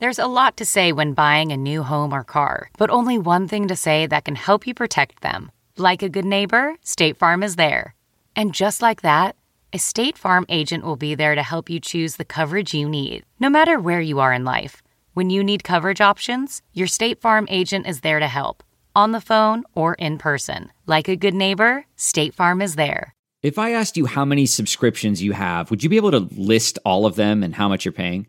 There's a lot to say when buying a new home or car, but only one thing to say that can help you protect them. Like a good neighbor, State Farm is there. And just like that, a State Farm agent will be there to help you choose the coverage you need, no matter where you are in life. When you need coverage options, your State Farm agent is there to help, on the phone or in person. Like a good neighbor, State Farm is there. If I asked you how many subscriptions you have, would you be able to list all of them and how much you're paying?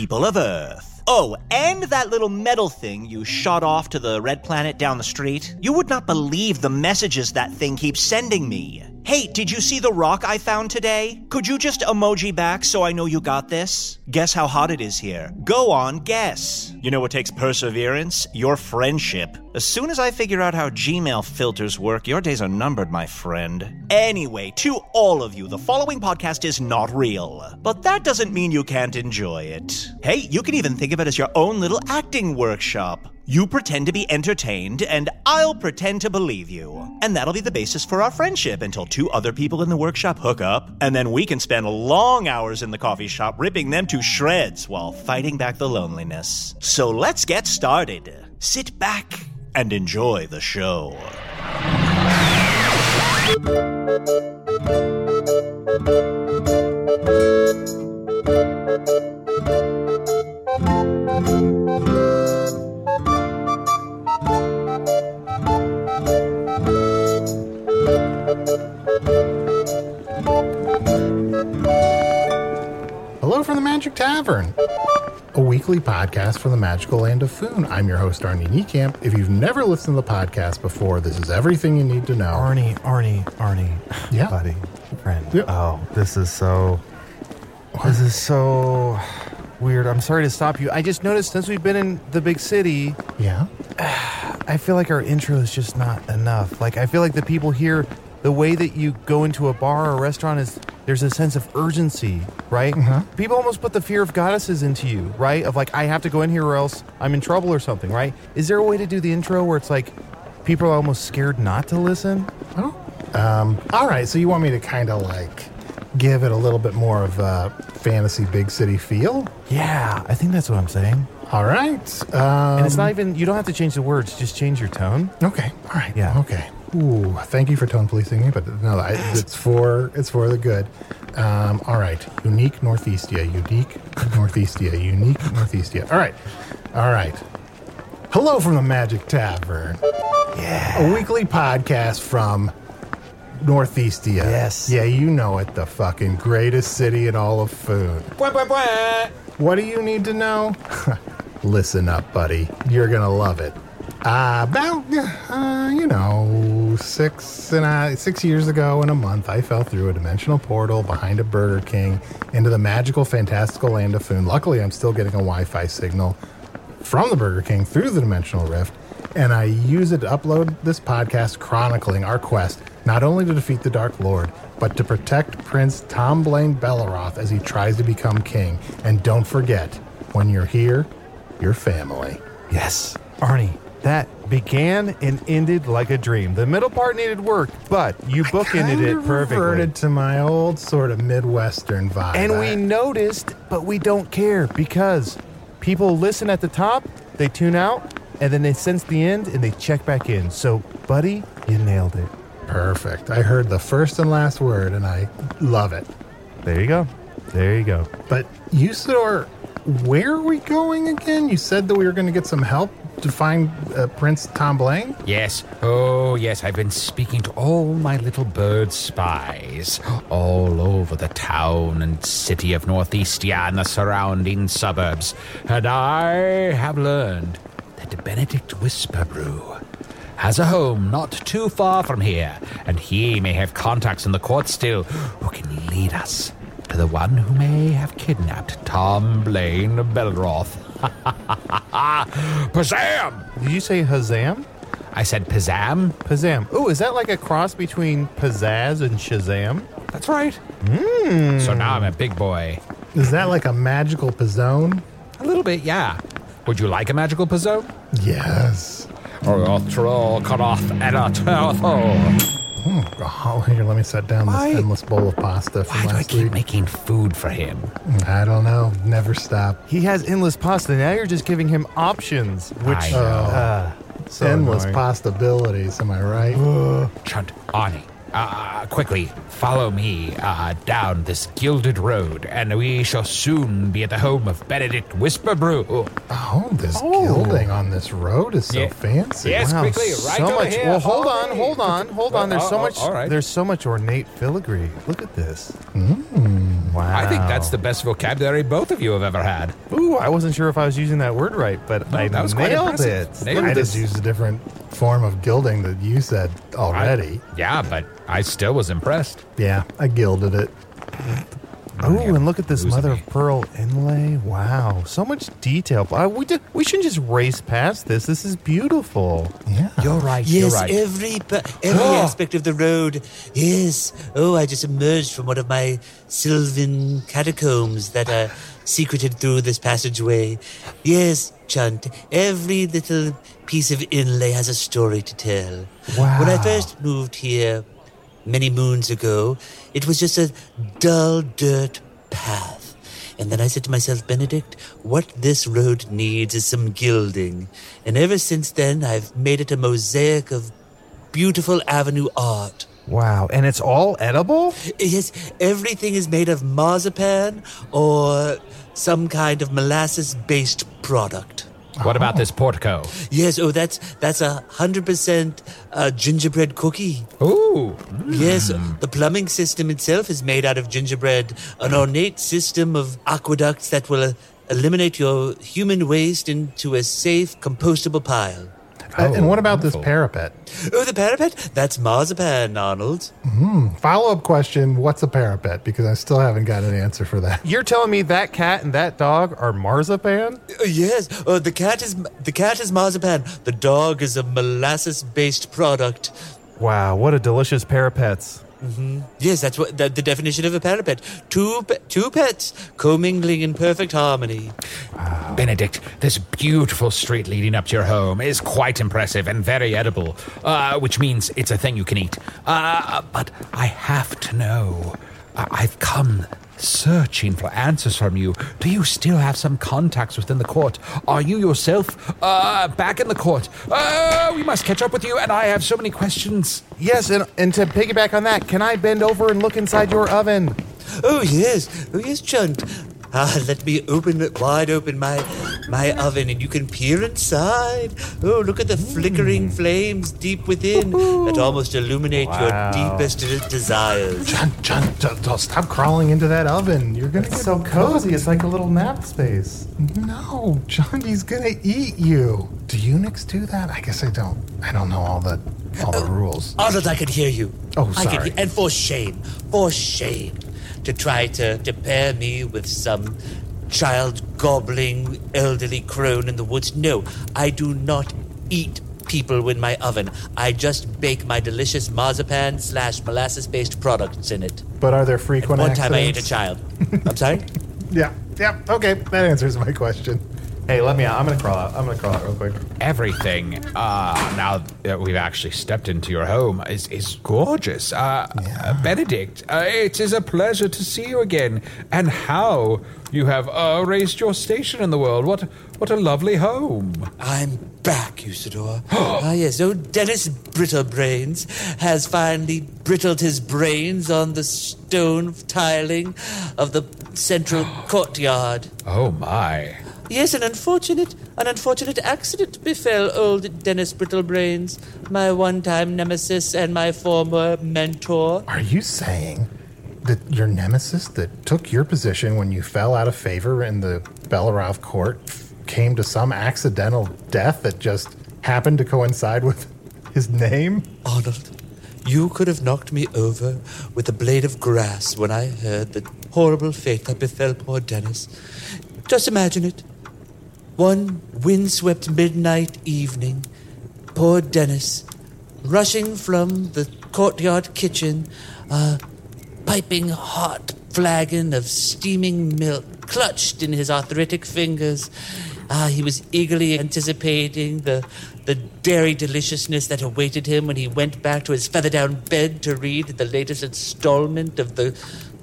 People of Earth. Oh, and that little metal thing you shot off to the red planet down the street. You would not believe the messages that thing keeps sending me. Hey, did you see the rock I found today? Could you just emoji back so I know you got this? Guess how hot it is here. Go on, guess. You know what takes perseverance? Your friendship. As soon as I figure out how Gmail filters work, your days are numbered, my friend. Anyway, to all of you, the following podcast is not real. But that doesn't mean you can't enjoy it. Hey, you can even think of it as your own little acting workshop. You pretend to be entertained, and I'll pretend to believe you. And that'll be the basis for our friendship until two other people in the workshop hook up, and then we can spend long hours in the coffee shop ripping them to shreds while fighting back the loneliness. So let's get started. Sit back and enjoy the show. Magic Tavern, a weekly podcast from the magical land of Foon. I'm your host, Arnie Niekamp. If you've never listened to the podcast before, this is everything you need to know. Arnie, Arnie, Arnie. Yeah. Buddy, friend. Yeah. Oh, this is so. This is so weird. I'm sorry to stop you. I just noticed since we've been in the big city, Yeah? I feel like our intro is just not enough. Like, I feel like the people here, the way that you go into a bar or restaurant is there's a sense of urgency, right? People almost put the fear of goddesses into you, right? Of like, I have to go in here or else I'm in trouble or something, right? Is there a way to do the intro where it's like people are almost scared not to listen? Oh. Um, all right, so you want me to kind of like give it a little bit more of a fantasy big city feel? Yeah, I think that's what I'm saying. All right. Um, And it's not even, you don't have to change the words, just change your tone. Okay. All right. Yeah. Okay. Ooh, thank you for tone policing me, but no, I, it's for it's for the good. Um, all right. Unique Northeastia. Unique Northeastia. Unique Northeastia. All right. All right. Hello from the Magic Tavern. Yeah. A weekly podcast from Northeastia. Yes. Yeah, you know it. The fucking greatest city in all of Foon. What do you need to know? Listen up, buddy. You're gonna love it. Uh, about uh, you know six and a, six years ago in a month, I fell through a dimensional portal behind a Burger King into the magical, fantastical land of Foon. Luckily, I'm still getting a Wi-Fi signal from the Burger King through the dimensional rift, and I use it to upload this podcast chronicling our quest not only to defeat the Dark Lord, but to protect Prince Tom Blaine Belleroth as he tries to become king. And don't forget, when you're here, you're family. Yes. Arnie, that began and ended like a dream. The middle part needed work, but you bookended it perfectly. Reverted to my old sort of Midwestern vibe. And we noticed, but we don't care because people listen at the top, they tune out, and then they sense the end and they check back in. So, buddy, you nailed it. Perfect. I heard the first and last word, and I love it. There you go. There you go. But Usidore, where are we going again? You said that we were going to get some help to find uh, Prince Tom Blaine? Yes. Oh, yes. I've been speaking to all my little bird spies all over the town and city of Northeastia and the surrounding suburbs, and I have learned that Benedict Whisperbrew has a home not too far from here, and he may have contacts in the court still who can lead us to the one who may have kidnapped Tom Blaine Belroth. Pazam! Did you say Hazam? I said Pazam? Pazam. Ooh, is that like a cross between pizzazz and Shazam? That's right. Hmm. So now I'm a big boy. Is that like a magical pizzone? A little bit, yeah. Would you like a magical pizzone? Yes. Oh, here, let me set down this endless bowl of pasta from Why do I last keep week. making food for him? I don't know. Never stop. He has endless pasta. Now you're just giving him options, which I know. uh, so endless annoying. possibilities. Am I right? Chunt, Arnie, uh, quickly follow me uh, down this gilded road, and we shall soon be at the home of Benedict Whisperbrew. oh, this gilding on this road is so Yeah. fancy. Yes, Wow, quickly, right so much. here, well, hold on, hold on, hold on. There's so Oh, oh, much. right. There's so much ornate filigree. Look at this. Wow. I think that's the best vocabulary both of you have ever had. Ooh, I wasn't sure if I was using that word right, but I that was nailed it. Nailed I just used a different form of gilding that you said already. Yeah, but I still was impressed. yeah, I gilded it. Oh, and look at this Losing mother me. of pearl inlay. Wow, so much detail. Uh, we did, we shouldn't just race past this. This is beautiful. Yeah. You're right. you're Yes, right. every pa- every Oh. aspect of the road. Yes. Oh, I just emerged from one of my sylvan catacombs that are secreted through this passageway. Yes, Chunt. Every little piece of inlay has a story to tell. Wow. When I first moved here many moons ago, it was just a dull dirt path. And then I said to myself, Benedict, what this road needs is some gilding. And ever since then, I've made it a mosaic of beautiful avenue art. Wow, and it's all edible. Yes, everything is made of marzipan or some kind of molasses based product. What about this portico? Yes, oh, that's that's a hundred percent uh, gingerbread cookie. Ooh. Yes, the plumbing system itself is made out of gingerbread, an ornate system of aqueducts that will uh, eliminate your human waste into a safe, compostable pile. Uh, and what about this parapet? Oh, the parapet? That's marzipan, Arnold. Follow up question What's a parapet? Because I still haven't got an answer for that. You're telling me that cat and that dog are marzipan? Uh, yes, uh, the cat is the cat is marzipan. The dog is a molasses-based product. Wow, what a delicious parapets. Yes, that's what the, the definition of a parapet. Two two pets commingling in perfect harmony. Benedict, this beautiful street leading up to your home is quite impressive and very edible, uh, which means it's a thing you can eat. Uh, but I have to know. I've come searching for answers from you. Do you still have some contacts within the court? Are you yourself uh, back in the court? Uh, we must catch up with you, and I have so many questions. Yes, and, and to piggyback on that, can I bend over and look inside your oven? Oh yes, oh yes, Chunt. Ah, let me open it wide open my my oven, and you can peer inside. Oh, look at the flickering flames deep within that almost illuminate Wow. your deepest desires. John, John, don't, don't stop crawling into that oven. You're gonna get so cozy. It's like a little nap space. No, John, he's gonna eat you. Do eunuchs do that? I guess I don't. I don't know all the all the rules. Arnold, I can hear you. Oh, I can sorry. hear- and for shame, for shame, to try to, to pair me with some child gobbling elderly crone in the woods. No, I do not eat people in my oven. I just bake my delicious marzipan slash molasses based products in it. But are there frequent One time I ate a child. I'm sorry? Yeah, yeah. Okay, that answers my question. Hey, let me out. I'm gonna crawl out. I'm gonna crawl out real quick. Everything, uh, now that we've actually stepped into your home, is, is gorgeous. Uh, uh, Benedict, uh, it is a pleasure to see you again. And how you have uh, raised your station in the world. What, what a lovely home. I'm back, Usidore. ah, yes. Oh, Dennis Brittlebrains has finally brittled his brains on the stone tiling of the central courtyard. Oh, my. Yes, an unfortunate, an unfortunate accident befell old Dennis Brittlebrains, my one-time nemesis and my former mentor. Are you saying that your nemesis that took your position when you fell out of favor in the Belaroth court came to some accidental death that just happened to coincide with his name? Arnold, you could have knocked me over with a blade of grass when I heard the horrible fate that befell poor Dennis. Just imagine it. One windswept midnight evening, poor Dennis, rushing from the courtyard kitchen, a piping hot flagon of steaming milk clutched in his arthritic fingers. Ah, he was eagerly anticipating the the dairy deliciousness that awaited him when he went back to his feather down bed to read the latest installment of the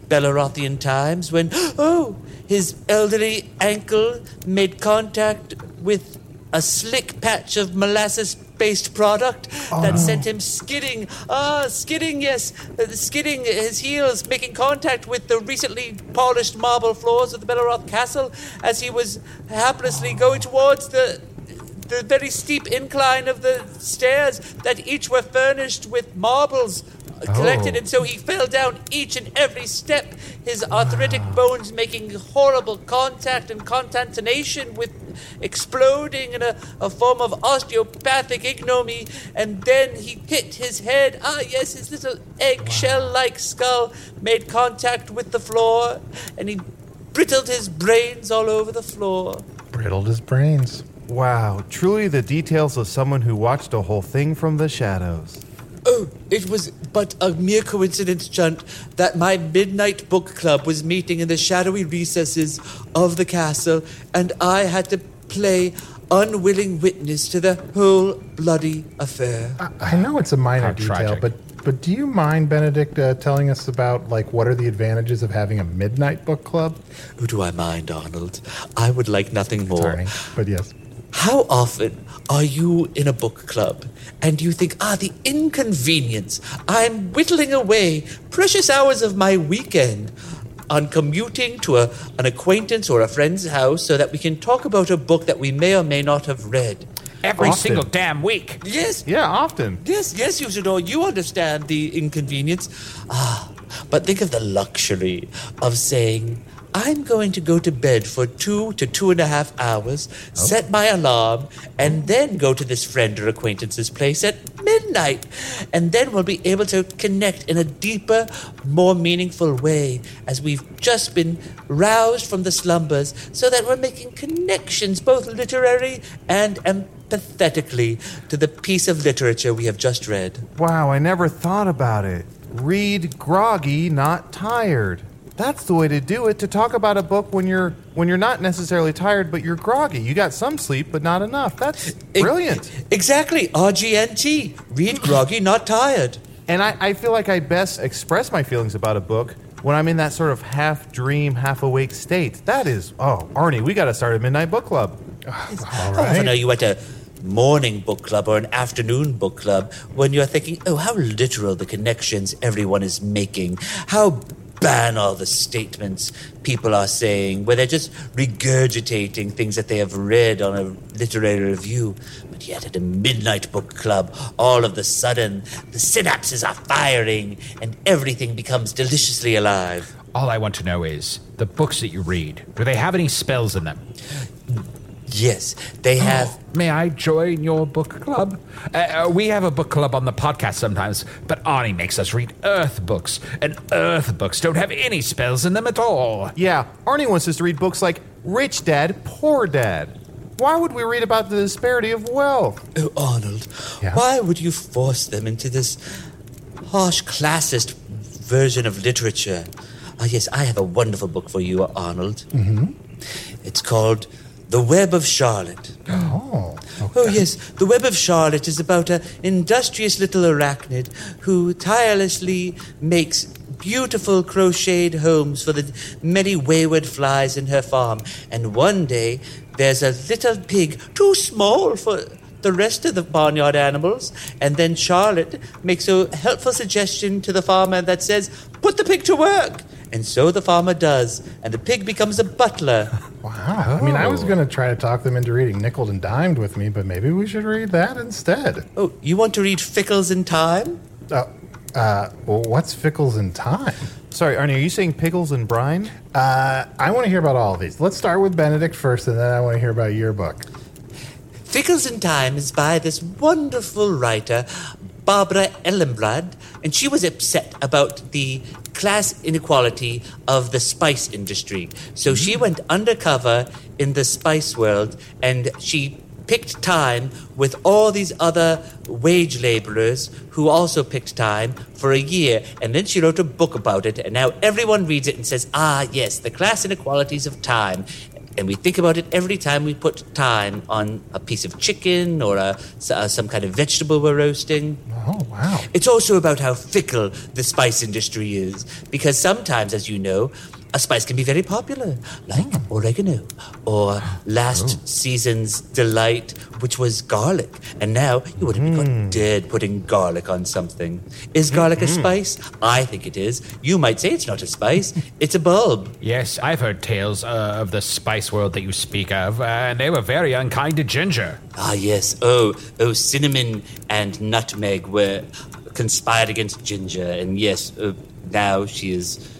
Belarothian Times when, oh, his elderly ankle made contact with a slick patch of molasses based product that sent him skidding. Ah, skidding, yes, uh, skidding his heels, making contact with the recently polished marble floors of the Belaroth Castle as he was haplessly going towards the the very steep incline of the stairs that each were furnished with marbles collected, Oh. and so he fell down each and every step, his arthritic bones making horrible contact and contamination with exploding in a, a form of osteopathic ignominy, and then he hit his head. Ah, yes, his little eggshell like skull made contact with the floor, and he brittled his brains all over the floor. Brittled his brains. Wow, truly the details of someone who watched a whole thing from the shadows. Oh, it was but a mere coincidence, Chunt, that my midnight book club was meeting in the shadowy recesses of the castle, and I had to play unwilling witness to the whole bloody affair. I know it's a minor How detail, tragic. but but do you mind, Benedict, uh, telling us about like what are the advantages of having a midnight book club? Who do I mind, Arnold? I would like nothing more. Sorry, but yes. How often are you in a book club and you think, ah, the inconvenience? I'm whittling away precious hours of my weekend on commuting to a, an acquaintance or a friend's house so that we can talk about a book that we may or may not have read. Every Often. single damn week. Yes, Yeah, often. Yes, yes, Usidore, you understand the inconvenience. Ah, but think of the luxury of saying, I'm going to go to bed for two to two and a half hours, oh. set my alarm, and then go to this friend or acquaintance's place at midnight. And then we'll be able to connect in a deeper, more meaningful way as we've just been roused from the slumbers so that we're making connections, both literary and empathetically, to the piece of literature we have just read. Wow, I never thought about it. Read groggy, not tired. That's the way to do it. To talk about a book when you're when you're not necessarily tired, but you're groggy. You got some sleep, but not enough. That's E- brilliant. Exactly. RGNT. Read groggy, not tired. And I, I feel like I best express my feelings about a book when I'm in that sort of half dream, half awake state. That is, oh, Arnie, we got to start a midnight book club. All How often right. are you at a morning book club or an afternoon book club when you're thinking, oh, how literal the connections everyone is making? How banal the statements people are saying, where they're just regurgitating things that they have read on a literary review. But yet at a midnight book club, all of the sudden, the synapses are firing and everything becomes deliciously alive. All I want to know is the books that you read, do they have any spells in them? Yes, they have. May I join your book club? Uh, uh, we have a book club on the podcast sometimes, but Arnie makes us read Earth books, and Earth books don't have any spells in them at all. Yeah, Arnie wants us to read books like Rich Dad, Poor Dad. Why would we read about the disparity of wealth? Oh, Arnold, Yeah? why would you force them into this harsh classist version of literature? Ah, yes, I have a wonderful book for you, Arnold. Mm-hmm. It's called The Web of Charlotte. Oh, Oh, yes, The Web of Charlotte is about an industrious little arachnid who tirelessly makes beautiful crocheted homes for the many wayward flies in her farm. And one day, there's a little pig too small for the rest of the barnyard animals. And then Charlotte makes a helpful suggestion to the farmer that says, Put the pig to work. And so the farmer does, and the pig becomes a butler. Wow. I mean, I was going to try to talk them into reading Nickel and Dimed with me, but maybe we should read that instead. Oh, you want to read Fickles in Time? Oh, uh, well, what's Fickles in Time? Sorry, Arnie, are you saying pickles and brine? Uh, I want to hear about all of these. Let's start with Benedict first, and then I want to hear about your book. Fickles in Time is by this wonderful writer, Barbara Ellenbrad, and she was upset about the class inequality of the spice industry. So she went undercover in the spice world and she picked time with all these other wage laborers who also picked time for a year. And then she wrote a book about it. And now everyone reads it and says, ah, yes, the class inequalities of time. And we think about it every time we put thyme on a piece of chicken or a, uh, some kind of vegetable we're roasting. Oh, wow. It's also about how fickle the spice industry is. Because sometimes, as you know, a spice can be very popular, like oregano, or last season's delight, which was garlic. And now you wouldn't be caught dead putting garlic on something. Is garlic a spice? I think it is. You might say it's not a spice, it's a bulb. Yes, I've heard tales uh, of the spice world that you speak of, uh, and they were very unkind to ginger. Ah, yes. Oh, oh, cinnamon and nutmeg were conspired against ginger, and yes, uh, now she is.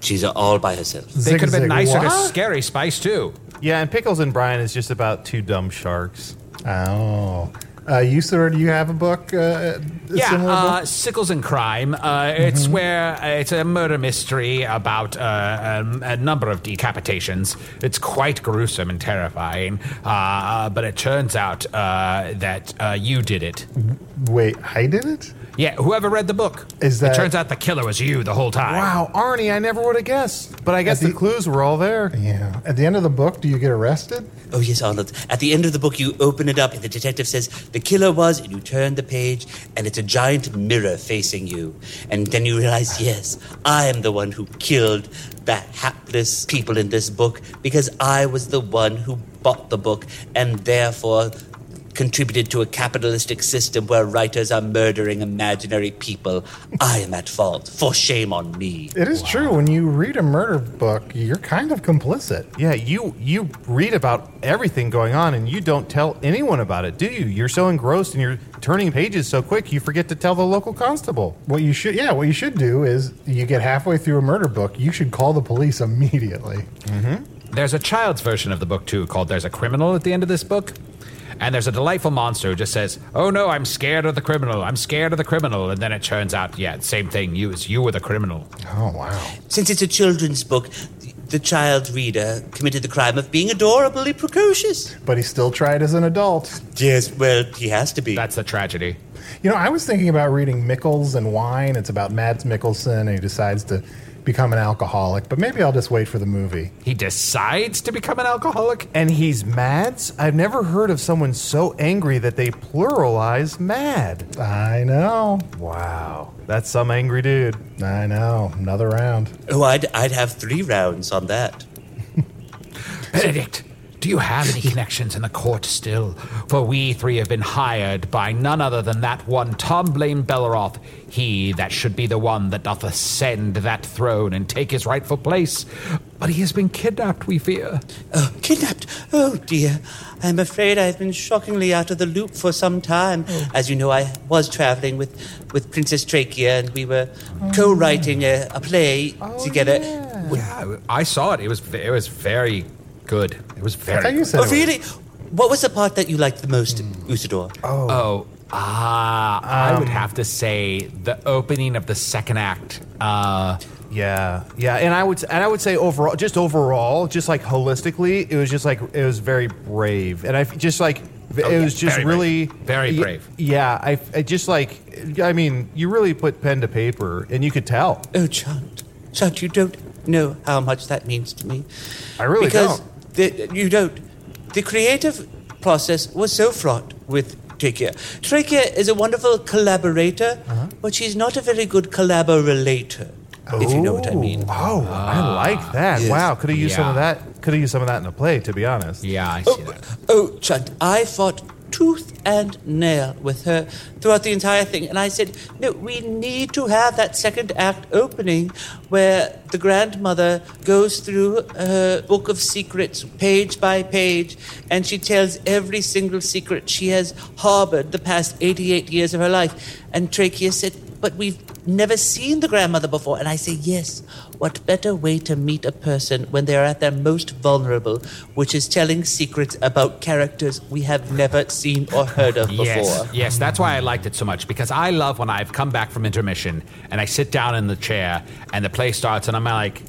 She's all by herself. They could have been Zig-zag nicer to scary spice too. Yeah, and pickles and Brian is just about two dumb sharks. Oh. Uh, you, sir, do you have a book? Uh, a Yeah, similar uh, book? Sickles and Crime. Uh, It's where uh, it's a murder mystery about uh, um, a number of decapitations. It's quite gruesome and terrifying, uh, but it turns out uh, that uh, you did it. Wait, I did it? Yeah, whoever read the book. Is that- It turns out the killer was you the whole time. Wow, Arnie, I never would have guessed. But I guess the, the- clues were all there. Yeah. At the end of the book, do you get arrested? Oh, yes, Arnold. At the end of the book, you open it up, and the detective says, The killer was, and you turn the page, and it's a giant mirror facing you. And then you realize, yes, I am the one who killed the hapless people in this book because I was the one who bought the book and therefore contributed to a capitalistic system where writers are murdering imaginary people. I am at fault. For shame on me. It is true. When you read a murder book, you're kind of complicit. Yeah, you you read about everything going on and you don't tell anyone about it, do you? You're so engrossed and you're turning pages so quick you forget to tell the local constable. What you should, yeah, what you should do is you get halfway through a murder book, you should call the police immediately. Mm-hmm. There's a child's version of the book too, called "There's a Criminal" at the end of this book. And there's a delightful monster who just says, "Oh no, I'm scared of the criminal. I'm scared of the criminal." And then it turns out, yeah, same thing. You, it's you were the criminal. Oh wow. Since it's a children's book, the, the child reader committed the crime of being adorably precocious. But he still tried as an adult. Yes, well, he has to be. That's the tragedy. You know, I was thinking about reading Mickles and Wine. It's about Mads Mikkelsen, and he decides to become an alcoholic. But maybe I'll just wait for the movie. He decides to become an alcoholic. And he's mad? I've never heard of someone so angry that they pluralize mad. I know. Wow. That's some angry dude. I know. Another round. oh, I'd, I'd have three rounds on that. Benedict, do you have any connections in the court still? For we three have been hired by none other than that one Tom Blaine Belleroth, he that should be the one that doth ascend that throne and take his rightful place. But he has been kidnapped, we fear. Oh, kidnapped. Oh, dear. I'm afraid I've been shockingly out of the loop for some time. Oh. As you know, I was traveling with, with Princess Trachea, and we were co writing a, a play oh, together. Yeah, I saw it. It was it was very good. It was I very. thought you said Oh, it was- really? What was the part that you liked the most, Usidore? Oh, ah, I would have to say the opening of the second act. Uh, Yeah, yeah, and I would and I would say overall, just overall, just like holistically, it was just like it was very brave, and I f- just like it Oh, yeah, was just very really brave. Very y- brave. Yeah, I, I just like I mean, you really put pen to paper, and you could tell. Oh, Chunt. Chunt, you don't know how much that means to me. I really because don't. The, you don't. The creative process was so fraught with Trachea. Trachea is a wonderful collaborator, Uh-huh. but she's not a very good collaborator, if you know what I mean. Oh, I like that. yes. Wow, could have used some of that. Could have used some of that in a play, to be honest. yeah, I see Oh, that. oh, Chunt, I fought tooth and nail with her throughout the entire thing. And I said, no, we need to have that second act opening where the grandmother goes through her book of secrets page by page and she tells every single secret she has harbored the past 88 years of her life. And Trachea said, but we've never seen the grandmother before. And I say, yes, what better way to meet a person when they are at their most vulnerable, which is telling secrets about characters we have never seen or heard of before. Yes, yes, that's why I liked it so much because I love when I've come back from intermission and I sit down in the chair and the play starts and I'm like,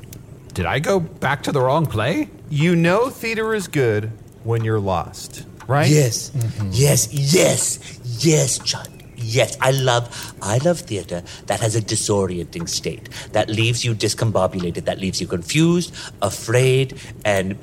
did I go back to the wrong play? You know theater is good when you're lost, right? Yes, mm-hmm. yes, yes, yes, John. Yes, I love, I love theater that has a disorienting state that leaves you discombobulated, that leaves you confused, afraid, and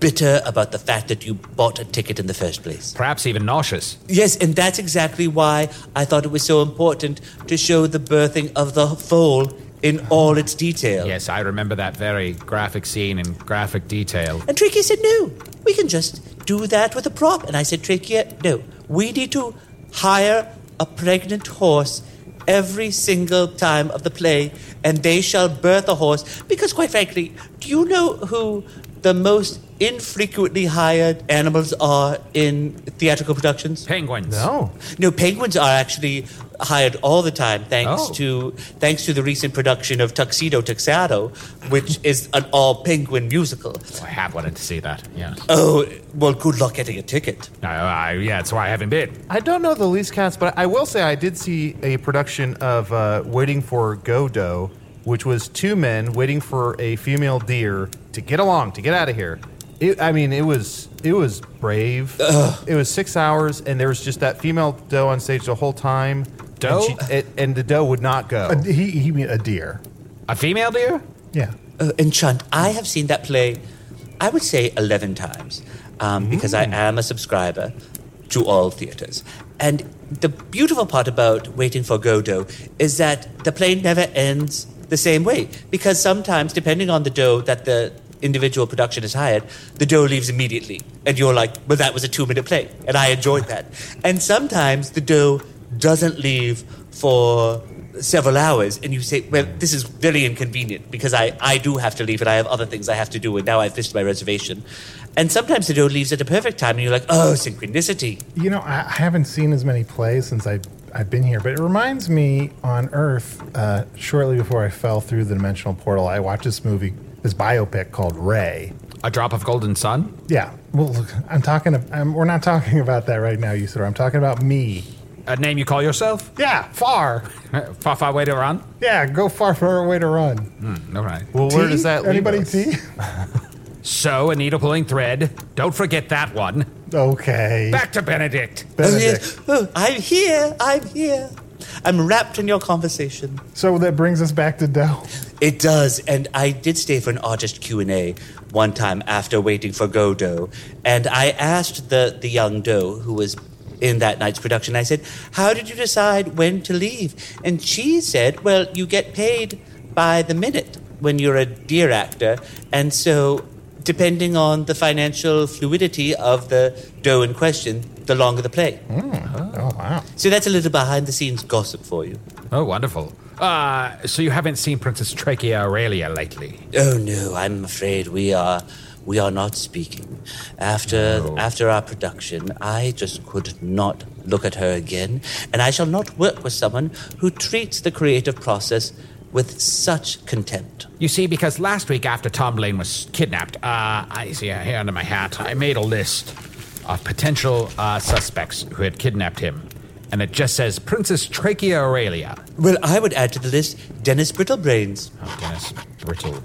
bitter about the fact that you bought a ticket in the first place. Perhaps even nauseous. Yes, and that's exactly why I thought it was so important to show the birthing of the foal in all its detail. Yes, I remember that very graphic scene in graphic detail. And Trachea said, no, we can just do that with a prop. And I said, Trachea, no, we need to hire a pregnant horse every single time of the play, and they shall birth a horse. Because, quite frankly, do you know who the most infrequently hired animals are in theatrical productions? Penguins. No. No, penguins are actually hired all the time, thanks Oh. to thanks to the recent production of Tuxedo Tuxedo, which is an all penguin musical. I have wanted to see that. Yeah. Oh, well, good luck getting a ticket. No, I, yeah, that's why I haven't been. I don't know the least cats, but I will say I did see a production of uh, Waiting for Godot, which was two men waiting for a female deer to get along, to get out of here. It, I mean, it was it was brave. It was six hours, and there was just that female doe on stage the whole time. Doe? and, she, it, and the doe would not go. A, he, he mean a deer. A female deer? Yeah. Uh, Enchant, I have seen that play, I would say 11 times, um, because I am a subscriber to all theaters. And the beautiful part about Waiting for Godot is that the play never ends the same way, because sometimes, depending on the doe that the individual production is hired, the dough leaves immediately. And you're like, well, that was a two minute play. And I enjoyed that. And sometimes the dough doesn't leave for several hours and you say well this is very inconvenient because I, I do have to leave and i have other things i have to do and now i've missed my reservation and sometimes the dough leaves at a perfect time and you're like oh synchronicity You know, I haven't seen as many plays since I, I've been here, but it reminds me on Earth, uh, shortly before I fell through the dimensional portal, I watched this movie, this biopic called Ray. A drop of golden sun? Yeah. Well, look, I'm talking, I'm, we're not talking about that right now, Usidore. I'm talking about me. A name you call yourself? Yeah, far. Far, far way to run? Yeah, go far, far away to run. Hmm, all right. well, where Tea? does that leave Anybody us? tea? So, a needle pulling thread. Don't forget that one. Okay. Back to Benedict. oh Benedict. oh, i'm here i'm here i'm wrapped in your conversation So that brings us back to Doe. It does, and I did stay for an artist Q and A one time after waiting for Godot, and I asked the the young doe who was in that night's production. I said, "How did you decide when to leave?" And she said, "Well, you get paid by the minute when you're a deer actor, and so." Depending on the financial fluidity of the doe in question, the longer the play. Oh, wow. So that's a little behind the scenes gossip for you. Oh, wonderful. Uh, so you haven't seen Princess Trachea Aurelia lately? Oh no, I'm afraid we are we are not speaking. After No. after our production, I just could not look at her again, and I shall not work with someone who treats the creative process with such contempt. You see, because last week after Tom Lane was kidnapped, uh, I see here under my hat, I made a list of potential uh, suspects who had kidnapped him. And it just says Princess Trachea Aurelia. Well, I would add to the list Dennis Brittlebrains. Oh, Dennis Brittle.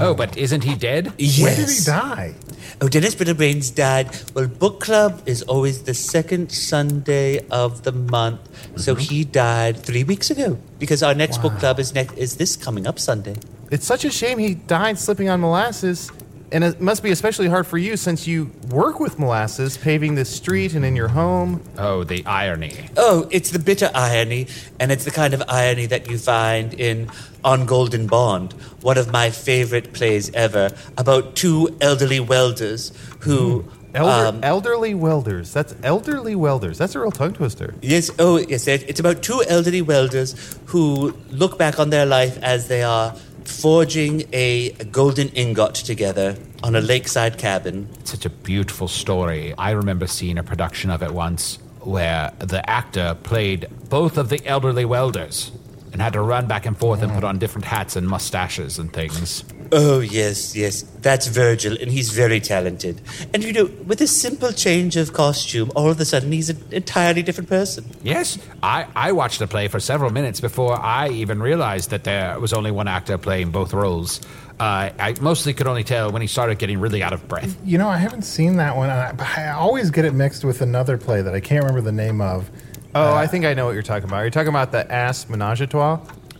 Oh, but isn't he dead? Yes. When did he die? Oh, Dennis Brittlebrains died. Well, book club is always the second Sunday of the month, so he died three weeks ago because our next book club is next is this coming up Sunday. It's such a shame he died slipping on molasses, and it must be especially hard for you since you work with molasses, paving this street and in your home. Oh, the irony. Oh, it's the bitter irony, and it's the kind of irony that you find in On Golden Bond, one of my favorite plays ever, about two elderly welders who Elder, Um, elderly welders. That's elderly welders. That's a real tongue twister. Yes, oh, yes, it- it's about two elderly welders who look back on their life as they are forging a golden ingot together on a lakeside cabin. It's Such a beautiful story. I remember seeing a production of it once where the actor played both of the elderly welders and had to run back and forth and mm. put on different hats and mustaches and things. Oh, yes, yes, that's Virgil, and he's very talented. And you know, with a simple change of costume, all of a sudden he's an entirely different person. Yes, I, I watched the play for several minutes before I even realized that there was only one actor playing both roles. Uh, I mostly could only tell when he started getting really out of breath. You know, I haven't seen that one. and I, but I always get it mixed with another play that I can't remember the name of. Oh, I think I know what you're talking about. Are you talking about the ass menage a trois?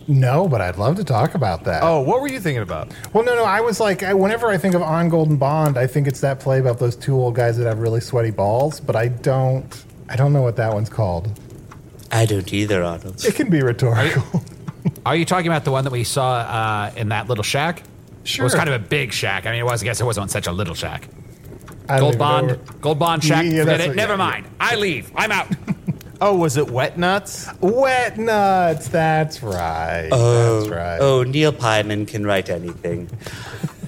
No, but I'd love to talk about that. Oh, what were you thinking about? Well, no, no. I was like, I, whenever I think of On Golden Bond, I think it's that play about those two old guys that have really sweaty balls. But I don't, I don't know what that one's called. I don't either, Arnold. It can be rhetorical. Are you talking about the one that we saw uh, in that little shack? Sure. It was kind of a big shack. I mean, it was. I guess it wasn't such a little shack. I don't Gold Bond, Gold Bond shack. Yeah, forget it. what- Never yeah, mind. I leave. I'm out. Oh, was it wet nuts? Wet nuts. That's right. Oh, that's right. oh, Neil Pyman can write anything.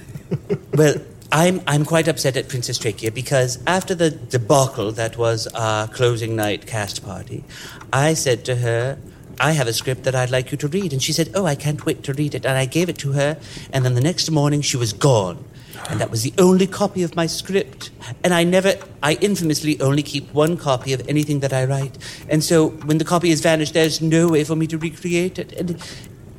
well, I'm I'm quite upset at Princess Trachea because after the debacle that was our closing night cast party, I said to her, "I have a script that I'd like you to read," and she said, "Oh, I can't wait to read it." And I gave it to her, and then the next morning she was gone. And that was the only copy of my script. And I never, I infamously only keep one copy of anything that I write. And so when the copy has vanished, there's no way for me to recreate it. And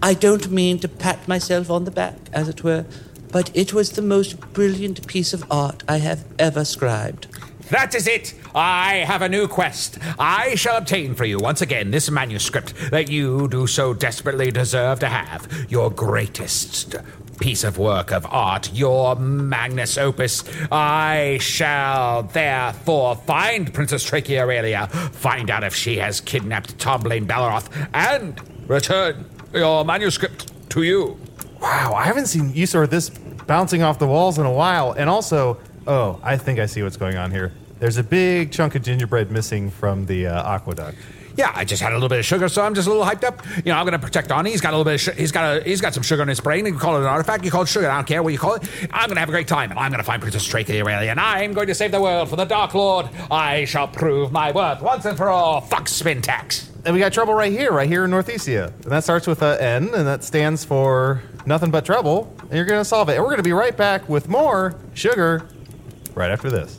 I don't mean to pat myself on the back, as it were, but it was the most brilliant piece of art I have ever scribed. That is it. I have a new quest. I shall obtain for you once again this manuscript that you do so desperately deserve to have. Your greatest piece of work of art, your magnus opus. I shall therefore find Princess Trachea Aurelia, find out if she has kidnapped Tom Blaine Belleroth, and return your manuscript to you. Wow, I haven't seen of this bouncing off the walls in a while. And also, oh, I think I see what's going on here. There's a big chunk of gingerbread missing from the uh, aqueduct. Yeah, I just had a little bit of sugar, so I'm just a little hyped up. You know, I'm gonna protect Arnie. He's got a little bit of su- he's got a he's got some sugar in his brain. You can call it an artifact. You call it sugar. I don't care what you call it. I'm gonna have a great time, and I'm gonna find Princess Trachea Aurelia, and I'm going to save the world for the Dark Lord. I shall prove my worth once and for all. Fuck spin tax. And we got trouble right here, right here in Northeastia. And that starts with a N, and that stands for nothing but trouble. And you're going to solve it. And we're going to be right back with more sugar right after this.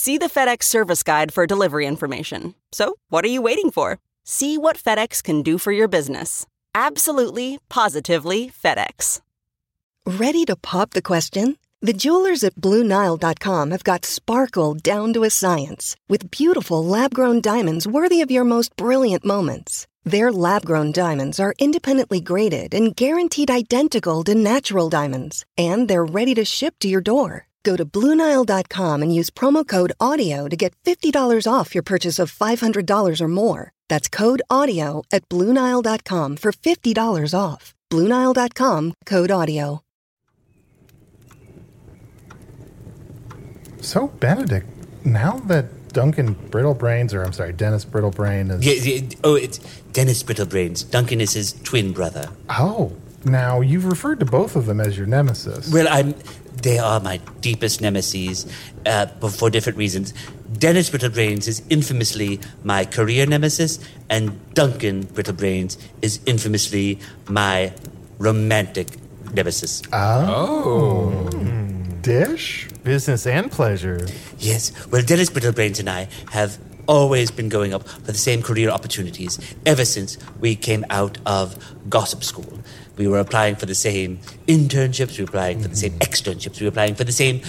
See the FedEx service guide for delivery information. So, what are you waiting for? See what FedEx can do for your business. Absolutely, positively FedEx. Ready to pop the question? The jewelers at BlueNile.com have got sparkle down to a science with beautiful lab grown diamonds worthy of your most brilliant moments. Their lab grown diamonds are independently graded and guaranteed identical to natural diamonds, and they're ready to ship to your door. Go to BlueNile.com and use promo code AUDIO to get $50 off your purchase of $500 or more. That's code AUDIO at BlueNile.com for $50 off. BlueNile.com code AUDIO. So, Benedict, now that Duncan Brittlebrains, or I'm sorry, Dennis Brittlebrain is. Yeah, yeah, oh, it's Dennis Brittlebrains. Duncan is his twin brother. Oh, now you've referred to both of them as your nemesis. Well, I'm. They are my deepest nemesis, uh, but for different reasons. Dennis Brittlebrains is infamously my career nemesis, and Duncan Brittlebrains is infamously my romantic nemesis. Oh. Dish? Business and pleasure. Yes, well, Dennis Brittlebrains and I have always been going up for the same career opportunities ever since we came out of gossip school. We were applying for the same internships, we were applying for the same mm-hmm. externships, we were applying for the same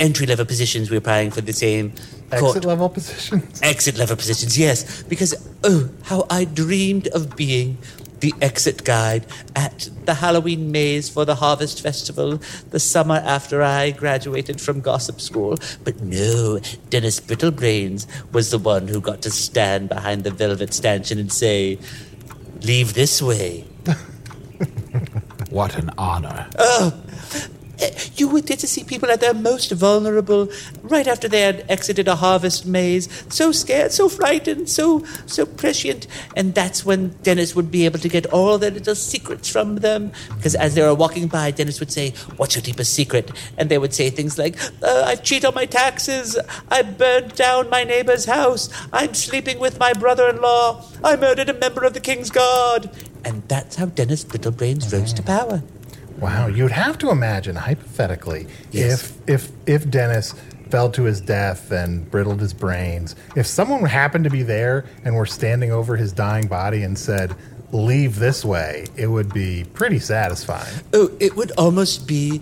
entry level positions we were applying for the same court. Exit level positions. Exit level positions, yes. Because, oh, how I dreamed of being the exit guide at the Halloween maze for the Harvest Festival the summer after I graduated from gossip school. But no, Dennis Brittlebrains was the one who got to stand behind the velvet stanchion and say, Leave this way. What an honor. Oh, You would get to see people at their most vulnerable right after they had exited a harvest maze. So scared, so frightened, so so prescient. And that's when Dennis would be able to get all their little secrets from them. Because as they were walking by, Dennis would say, What's your deepest secret? And they would say things like, uh, I cheat on my taxes. I burned down my neighbor's house. I'm sleeping with my brother in law. I murdered a member of the King's Guard. And that's how Dennis Brittlebrains rose to power. Wow, you'd have to imagine hypothetically Yes. if if if Dennis fell to his death and brittled his brains, if someone happened to be there and were standing over his dying body and said, "Leave this way," it would be pretty satisfying. Oh, it would almost be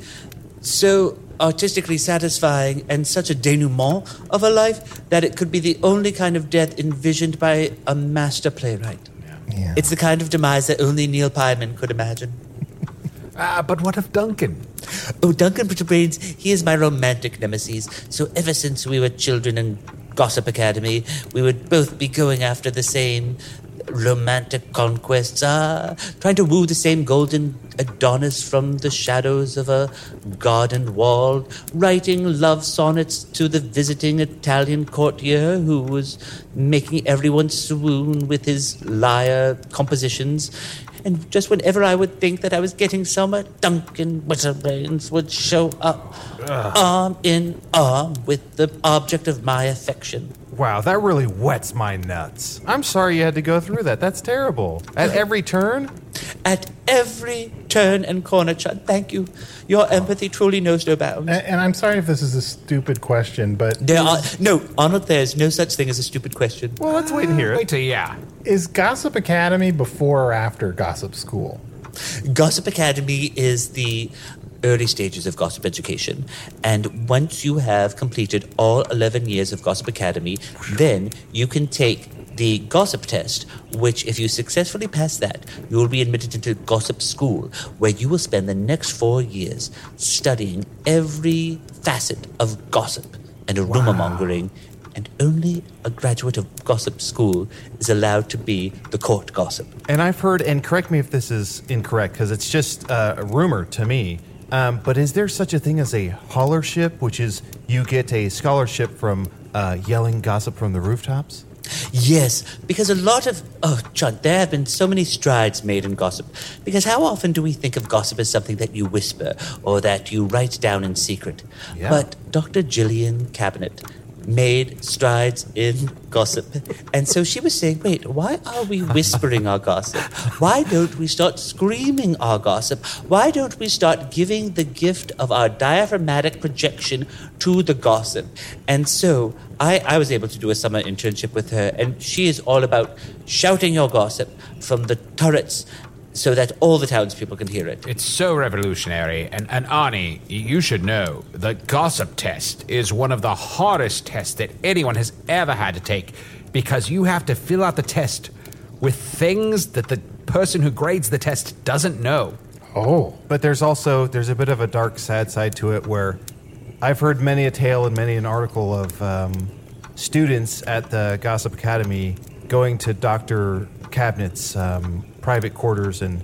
so artistically satisfying and such a denouement of a life that it could be the only kind of death envisioned by a master playwright. Yeah. It's the kind of demise that only Neil Pyman could imagine. Ah, but what of Duncan? Oh, Duncan Brittlebrains, he is my romantic nemesis. So ever since we were children in Gossip Academy, we would both be going after the same romantic conquests, ah, trying to woo the same golden Adonis from the shadows of a garden wall, writing love sonnets to the visiting Italian courtier who was making everyone swoon with his lyre compositions. And just whenever I would think that I was getting somewhere, Duncan Whitterbrains would show up, arm in arm with the object of my affection. Wow, that really wets my nuts. I'm sorry you had to go through that. That's terrible. At every turn? At every turn and corner, Chunt, thank you. Your empathy truly knows no bounds. A- And I'm sorry if this is a stupid question, but There are no, Arnold. There's no such thing as a stupid question. Well, let's wait and hear it. Wait till yeah. is Gossip Academy before or after Gossip School? Gossip Academy is the early stages of gossip education. And once you have completed all 11 years of Gossip Academy, then you can take the gossip test, which, if you successfully pass that, you will be admitted into gossip school, where you will spend the next four years studying every facet of gossip and rumor mongering. And only a graduate of gossip school is allowed to be the court gossip. And I've heard, and correct me if this is incorrect, because it's just uh, a rumor to me. Um, but is there such a thing as a hollership, which is you get a scholarship from uh, yelling gossip from the rooftops? Yes, because a lot of oh, John, there have been so many strides made in gossip. Because how often do we think of gossip as something that you whisper or that you write down in secret? Yeah. But Dr. Gillian Cabinet made strides in gossip, and so she was saying, "Wait, why are we whispering our gossip? Why don't we start screaming our gossip? Why don't we start giving the gift of our diaphragmatic projection to the gossip?" And so I, I was able to do a summer internship with her, and she is all about shouting your gossip from the turrets so that all the townspeople can hear it. It's so revolutionary. And, and Arnie, you should know the gossip test is one of the hardest tests that anyone has ever had to take because you have to fill out the test with things that the person who grades the test doesn't know. Oh, But there's also there's a bit of a dark, sad side to it where I've heard many a tale and many an article of um, students at the Gossip Academy going to Doctor Cabinet's um, private quarters and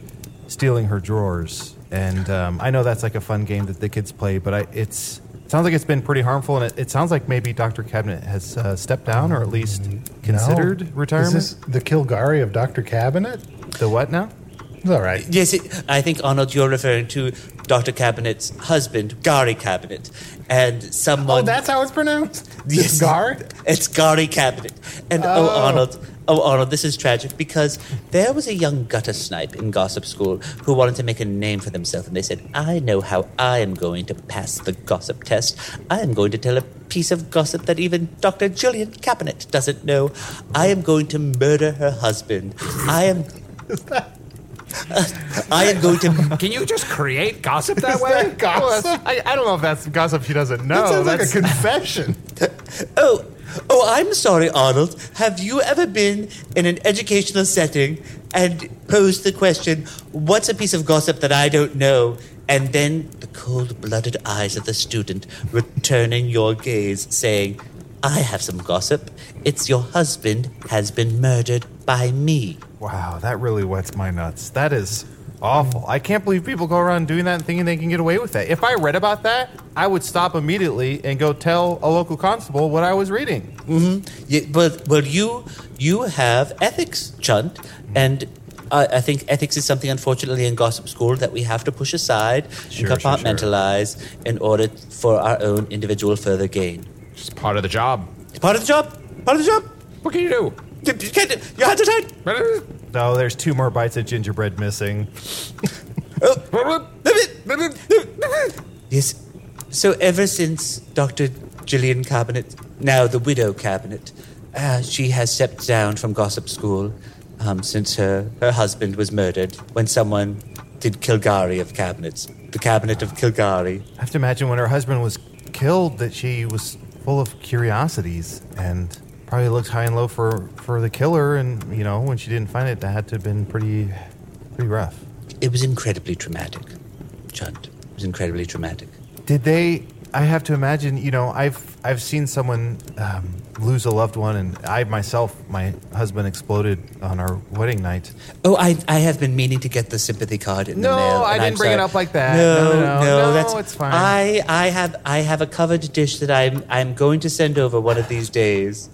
stealing her drawers. And um, I know that's like a fun game that the kids play, but I, it's it sounds like it's been pretty harmful, and it, it sounds like maybe Doctor Cabinet has uh, stepped down or at least considered no. retirement. Is this the Kilgari of Dr. Cabinet? the what now? It's all right. Yes, it, I think Arnold, you're referring to Dr. Cabinet's husband, Gary Cabinet, and someone. Oh, that's how it's pronounced? Yes. It's Gar? It's Gary Cabinet. And oh. Arnold, oh Arnold, this is tragic because there was a young gutter snipe in gossip school who wanted to make a name for themselves, and they said, "I know how I am going to pass the gossip test. I am going to tell a piece of gossip that even Dr. Julian Cabinet doesn't know. I am going to murder her husband. I am." I am going to. Can you just create gossip that Is way? that gossip? I, I don't know if that's gossip she doesn't know. that sounds like a confession. Oh, oh, I'm sorry, Arnold. Have you ever been in an educational setting and posed the question, "What's a piece of gossip that I don't know?" And then the cold-blooded eyes of the student returning your gaze, saying, "I have some gossip. It's your husband has been murdered by me." Wow, that really wets my nuts. That is awful. I can't believe people go around doing that and thinking they can get away with that. If I read about that, I would stop immediately and go tell a local constable what I was reading. Mm-hmm. Yeah, but well, you you have ethics, Chunt, mm-hmm. and I, I think ethics is something, unfortunately, in gossip school that we have to push aside Sure, and sure, sure. compartmentalize in order for our own individual further gain. It's part of the job. It's part of the job. Part of the job. What can you do? You you can't. Your hands are tied. No, there's two more bites of gingerbread missing. Yes. So ever since Dr. Gillian Cabinet, now the widow Cabinet, uh, she has stepped down from gossip school um, since her, her husband was murdered when someone did Kilgari of cabinets. The cabinet of Kilgari. I have to imagine when her husband was killed that she was full of curiosities and probably looked high and low for, for the killer. And, you know, when she didn't find it, that had to have been pretty, pretty rough. It was incredibly traumatic, Chunt. It was incredibly traumatic. Did they? I have to imagine. You know, I've I've seen someone um, lose a loved one, and I myself, my husband exploded on our wedding night. Oh, I, I have been meaning to get the sympathy card in No, the mail. I and didn't I'm bring it sorry. up like that. No, No, no, no. No, that's it's fine. I, I have I have a covered dish that I'm I'm going to send over one of these days.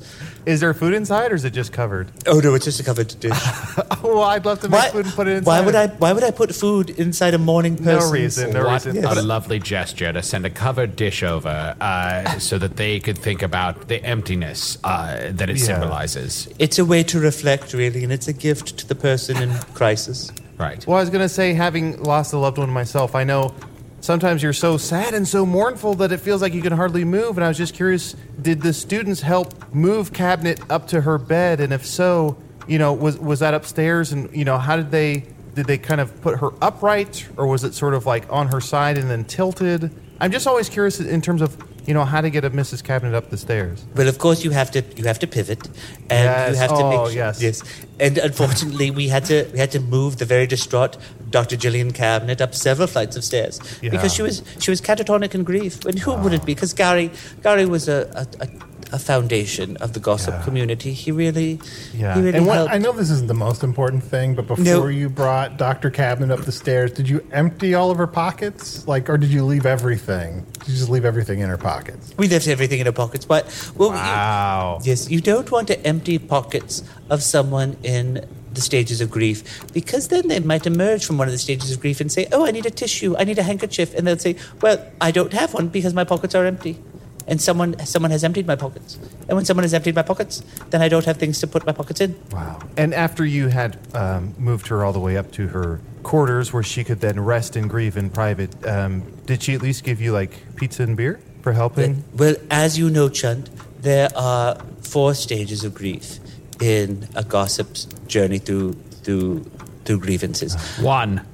Is there food inside, or is it just covered? Oh no, it's just a covered dish. well, I'd love to make food and put it inside. Why would I? Why would I put food inside a morning No person? reason. No what reason. a lovely gesture to send a covered dish over uh, so that they could think about the emptiness uh, that it Yeah. symbolizes. It's a way to reflect, really, and it's a gift to the person in crisis. Right. Well, I was gonna say, having lost a loved one myself, I know sometimes you're so sad and so mournful that it feels like you can hardly move. And I was just curious, did the students help move cabinet up to her bed? And if so, you know, was was that upstairs? And you know, how did they did they kind of put her upright, or was it sort of like on her side and then tilted? I'm just always curious in terms of you know how to get a Mrs. Cabinet up the stairs. But of course, you have to you have to pivot, and you Yes. have to Oh, make yes. yes. And unfortunately, we had to we had to move the very distraught Dr. Gillian Cabinet up several flights of stairs Yeah. because she was she was catatonic in grief. And who wouldn't be? Because Gary Gary was a a, a, a foundation of the gossip Yeah. community. He really Yeah. he really And what, helped. I know this isn't the most important thing, but before No. you brought Dr. Cabinet up the stairs, did you empty all of her pockets? Like, or did you leave everything? Did you just leave everything in her pockets? we left everything in her pockets, but well, you- Wow. Yes, you don't want to empty pockets of someone in the stages of grief because then they might emerge from one of the stages of grief and say, Oh, I need a tissue, I need a handkerchief. And they'll say, Well, I don't have one because my pockets are empty. And someone, someone has emptied my pockets. And when someone has emptied my pockets, then I don't have things to put my pockets in. Wow. And after you had um, moved her all the way up to her quarters where she could then rest and grieve in private, um, did she at least give you like pizza and beer for helping? Well, as you know, Chunt, there are four stages of grief in a gossip's journey through through through grievances. One,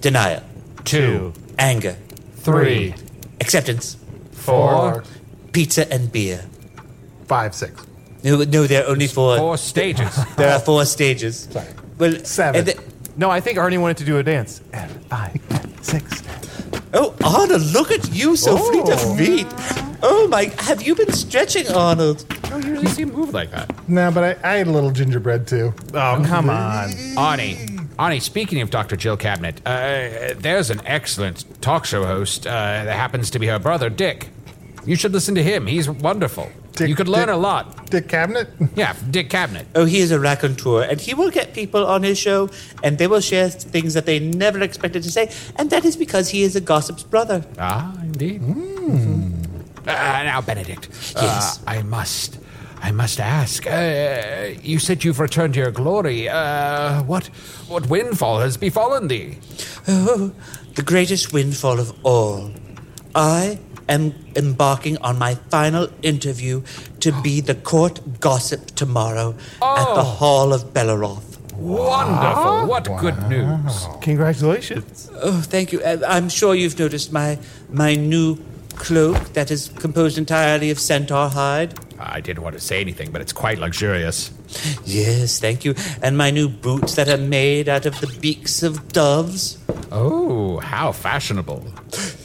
Denial, two, anger, three, acceptance, four, pizza and beer. Five, six. No, no, there are only four. four stages. There are four stages. Sorry. Well, Seven. and the- No, I think Arnie wanted to do a dance. And five, six. oh, Arnold, look at you, so fleet of oh. feet. Oh my! Have you been stretching, Arnold? I don't usually see him move like that. No, but I, I had a little gingerbread too. Oh, come on. Arnie, Arnie, speaking of Dr. Jill Cabinet, uh, there's an excellent talk show host uh, that happens to be her brother, Dick. You should listen to him. He's wonderful. Dick- you could learn Dick- a lot. Dick Cabinet? Yeah, Dick Cabinet. Oh, he is a raconteur, and he will get people on his show, and they will share things that they never expected to say, and that is because he is a gossip's brother. Ah, indeed. Uh, now, Benedict. Yes. Uh, I must. I must ask. Uh, you said you've returned to your glory. Uh, what, what windfall has befallen thee? Oh, the greatest windfall of all. I am embarking on my final interview to be the court gossip tomorrow at the Oh. Hall of Belaroth. Wonderful. What good news. Congratulations. Oh, thank you. Uh, I'm sure you've noticed my my new cloak that is composed entirely of centaur hide. I didn't want to say anything, but it's quite luxurious. Yes, thank you. And my new boots that are made out of the beaks of doves. Oh, how fashionable.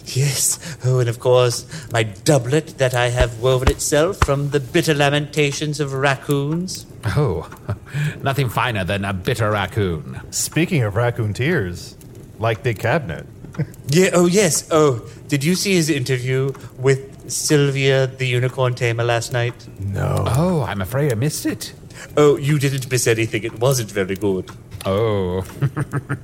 Yes. Oh, and of course, my doublet that I have woven itself from the bitter lamentations of raccoons. Oh, nothing finer than a bitter raccoon. Speaking of raccoon tears, like the cabinet. Yeah, oh, yes. Oh, did you see his interview with Sylvia the unicorn tamer last night? No. Oh, I'm afraid I missed it. Oh, you didn't miss anything. It wasn't very good. Oh,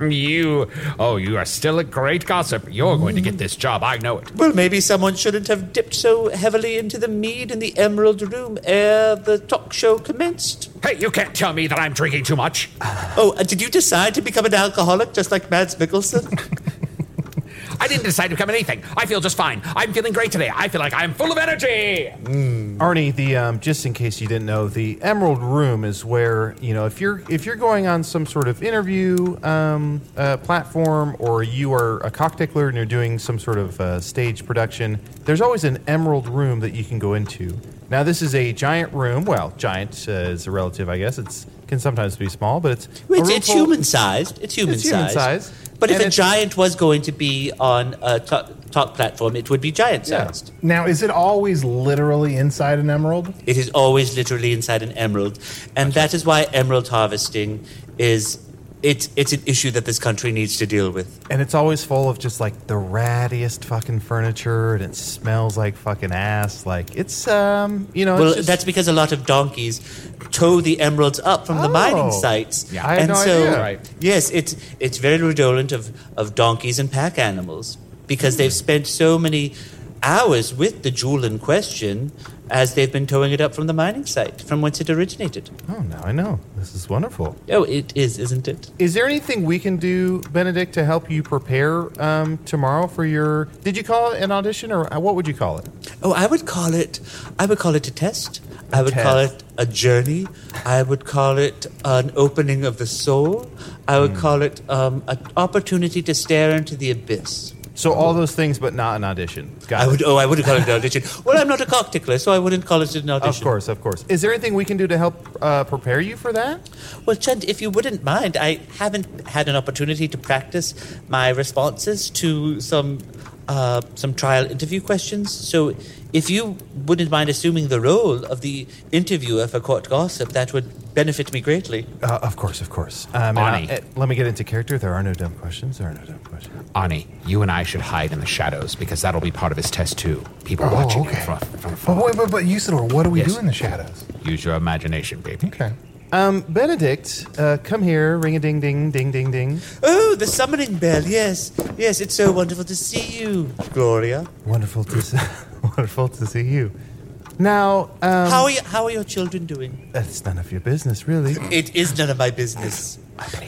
you. Oh, you are still a great gossip. You're going to get this job. I know it. Well, maybe someone shouldn't have dipped so heavily into the mead in the Emerald Room ere the talk show commenced. Hey, you can't tell me that I'm drinking too much. Oh, uh, did you decide to become an alcoholic just like Mads Mikkelsen? I didn't decide to become anything. I feel just fine. I'm feeling great today. I feel like I'm full of energy. Arnie, the um, just in case you didn't know, the Emerald Room is where you know if you're if you're going on some sort of interview um, uh, platform or you are a cocktailler and you're doing some sort of uh, stage production, there's always an Emerald Room that you can go into. Now, this is a giant room. Well, giant uh, is a relative, I guess. It's can sometimes be small, but it's it's it's full- human sized. It's human It's human sized. sized. But if And a giant was going to be on a talk, talk platform, it would be giant Yeah. sized. Now, is it always literally inside an emerald? It is always literally inside an emerald, and that is why emerald harvesting is it's it's an issue that this country needs to deal with. And it's always full of just like the rattiest fucking furniture, and it smells like fucking ass. Like it's um, you know, Well, it's just, that's because a lot of donkeys tow the emeralds up from the mining Oh. sites. Yeah. I had and no so, idea. Right. Yes, it's it's very redolent of, of donkeys and pack animals because they've spent so many hours with the jewel in question as they've been towing it up from the mining site from whence it originated. oh, now I know. This is wonderful. Oh, it is, isn't it? Is there anything we can do, Benedict, to help you prepare um, tomorrow for your? Did you call it an audition, or uh, what would you call it? Oh, I would call it. I would call it a test. I would call it a journey. I would call it an opening of the soul. I would call it um, an opportunity to stare into the abyss. So all those things, but not an audition. Got I would. Oh, I wouldn't call it an audition. Well, I'm not a cock tickler, so I wouldn't call it an audition. Of course, of course. Is there anything we can do to help uh, prepare you for that? Well, Chunt, if you wouldn't mind, I haven't had an opportunity to practice my responses to some uh, some trial interview questions. So, if you wouldn't mind assuming the role of the interviewer for court gossip, that would benefit me greatly. Uh, of course, of course. Um, Ani. uh, uh, let me get into character. There are no dumb questions. There are no dumb questions. Ani, you and I should hide in the shadows because that'll be part of his test too. People Oh, watching okay. you from, from But afar. wait, but, but Usidore, what do we Yes. do in the shadows? Use your imagination, baby. Okay. Um, Benedict, uh, come here. Ring a ding ding ding ding ding. Oh, the summoning bell. Yes, yes. It's so wonderful to see you, Gloria. Wonderful to see, wonderful to see you. Now, um, how are you, How are your children doing? that's none of your business, really. It is none of my business,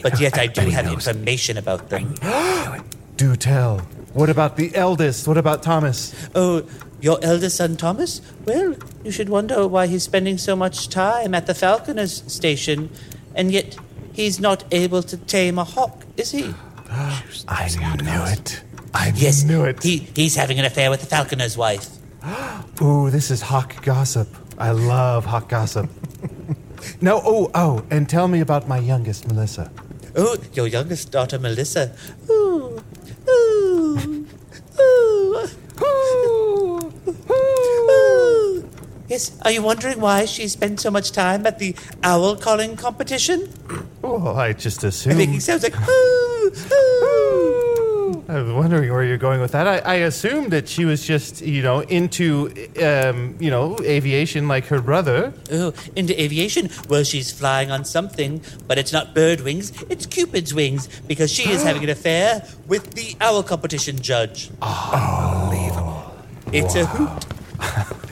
but yet I do have information about them. Do tell. What about the eldest? What about Thomas? Oh, your eldest son Thomas? Well, you should wonder why he's spending so much time at the Falconers station, and yet he's not able to tame a hawk, is he? I knew it. I Yes, knew it. He, he's having an affair with the Falconer's wife. Ooh, this is hawk gossip. I love hawk gossip. no, oh, oh, and tell me about my youngest, Melissa. Oh, your youngest daughter Melissa. Ooh, ooh, ooh, ooh, ooh. Yes, are you wondering why she spent so much time at the owl calling competition? Oh, I just assumed. making sounds like. I was wondering where you're going with that. I, I assumed that she was just, you know, into, um, you know, aviation like her brother. Oh, into aviation. Well, she's flying on something, but it's not bird wings, it's Cupid's wings, because she is having an affair with the owl competition judge. Unbelievable. It's a hoot.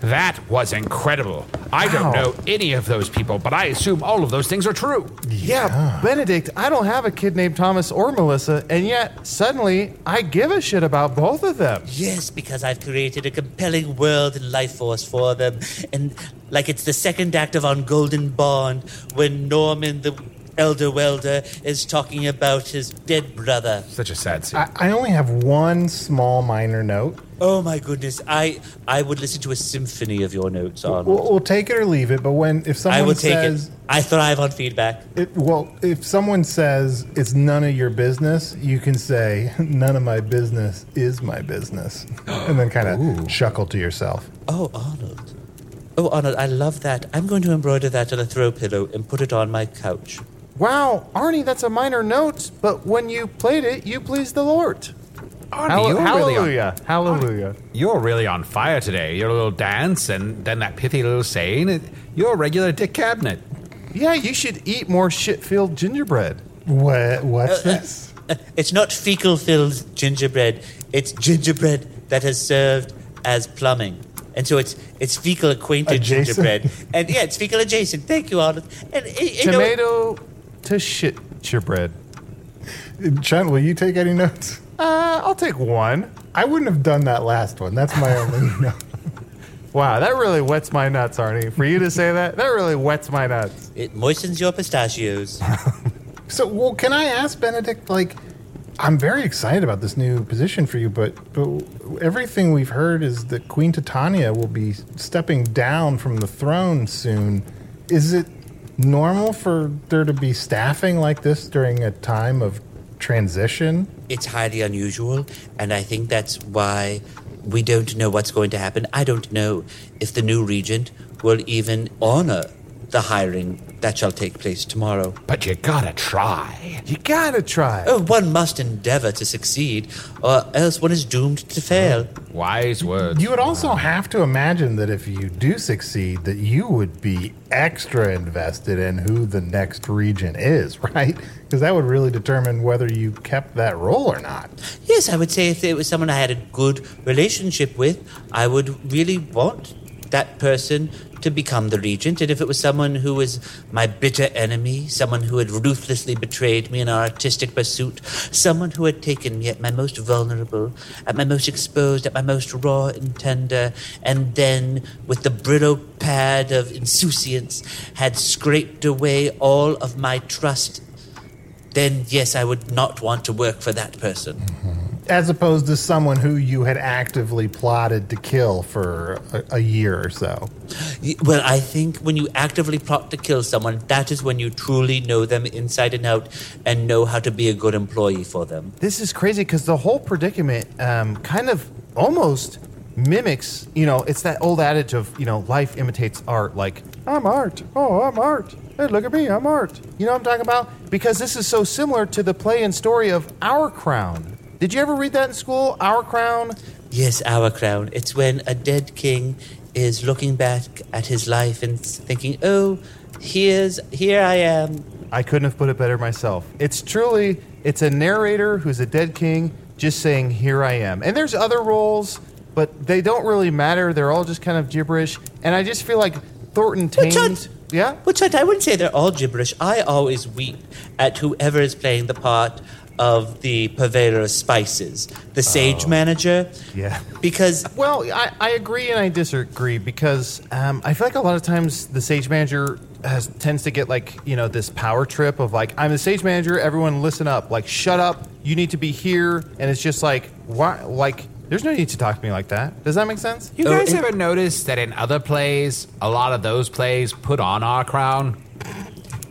That was incredible. I don't know any of those people, but I assume all of those things are true. Yeah, Benedict, I don't have a kid named Thomas or Melissa, and yet suddenly I give a shit about both of them. Yes, because I've created a compelling world and life force for them. And like it's the second act of On Golden Pond when Norman the Elder Welder is talking about his dead brother. Such a sad scene. I, I only have one small minor note. Oh my goodness, I I would listen to a symphony of your notes, Arnold. We'll, we'll take it or leave it. But when if someone I will take says it. I thrive on feedback. It, well, if someone says it's none of your business, you can say none of my business is my business, and then kind of chuckle to yourself. Oh, Arnold. Oh, Arnold, I love that. I'm going to embroider that on a throw pillow and put it on my couch. Wow, Arnie, that's a minor note, but when you played it, you pleased the Lord. Arnie, Hall- you're really on- hallelujah. Hallelujah. You're really on fire today. Your little dance and then that pithy little saying. It, you're a regular Dick Cabinet. Yeah, you should eat more shit-filled gingerbread. What? What's this? Uh, It's not fecal filled gingerbread, it's gingerbread that has served as plumbing. And so it's it's fecal acquainted Adjacent? gingerbread. And yeah, it's fecal adjacent. Thank you, Arnold. And uh, you know- Tomato to shit your bread. Chunt, will you take any notes? Uh, I'll take one. I wouldn't have done that last one. That's my only note. Wow, that really wets my nuts, Arnie. For you to say that, that really wets my nuts. it moistens your pistachios. So, well, can I ask Benedict? Like, I'm very excited about this new position for you, but but everything we've heard is that Queen Titania will be stepping down from the throne soon. Is it normal for there to be staffing like this during a time of transition? it's highly unusual, and I think that's why we don't know what's going to happen. I don't know if the new regent will even honor the hiring that shall take place tomorrow. But you gotta try. You gotta try. Oh, one must endeavor to succeed, or else one is doomed to fail. Wise words. You would also have to imagine that if you do succeed, that you would be extra invested in who the next regent is, right? Because that would really determine whether you kept that role or not. Yes, I would say if it was someone I had a good relationship with, I would really want that person to become the regent. And if it was someone who was my bitter enemy, someone who had ruthlessly betrayed me in our artistic pursuit, someone who had taken me at my most vulnerable, at my most exposed, at my most raw and tender, and then with the Brillo pad of insouciance had scraped away all of my trust, then yes, I would not want to work for that person. As opposed to someone who you had actively plotted to kill for a, a year or so. Y- Well, I think when you actively plot to kill someone, that is when you truly know them inside and out and know how to be a good employee for them. This is crazy because the whole predicament um, kind of almost mimics, you know, it's that old adage of, you know, life imitates art. Like, I'm art. Oh, I'm art. Hey, look at me. I'm art. You know what I'm talking about? Because this is so similar to the play and story of Our Crown. Did you ever read that in school? Our Crown? Yes, our crown. It's when a dead king is looking back at his life and thinking, "Oh, here's here I am." I couldn't have put it better myself. It's truly, it's a narrator who's a dead king just saying, Here I am. And there's other roles, but they don't really matter. They're all just kind of gibberish. And I just feel like Thornton Tames. Yeah? But Chunt, I wouldn't say they're all gibberish. I always weep at whoever is playing the part of the purveyor of spices, the sage manager. Yeah. Because Well, I, I agree and I disagree because um, I feel like a lot of times the sage manager has tends to get like you know this power trip of like I'm the sage manager. Everyone listen up. Like shut up. You need to be here. And it's just like why? Like there's no need to talk to me like that. Does that make sense? You Oh, guys it- ever notice that in other plays, a lot of those plays put on our crown?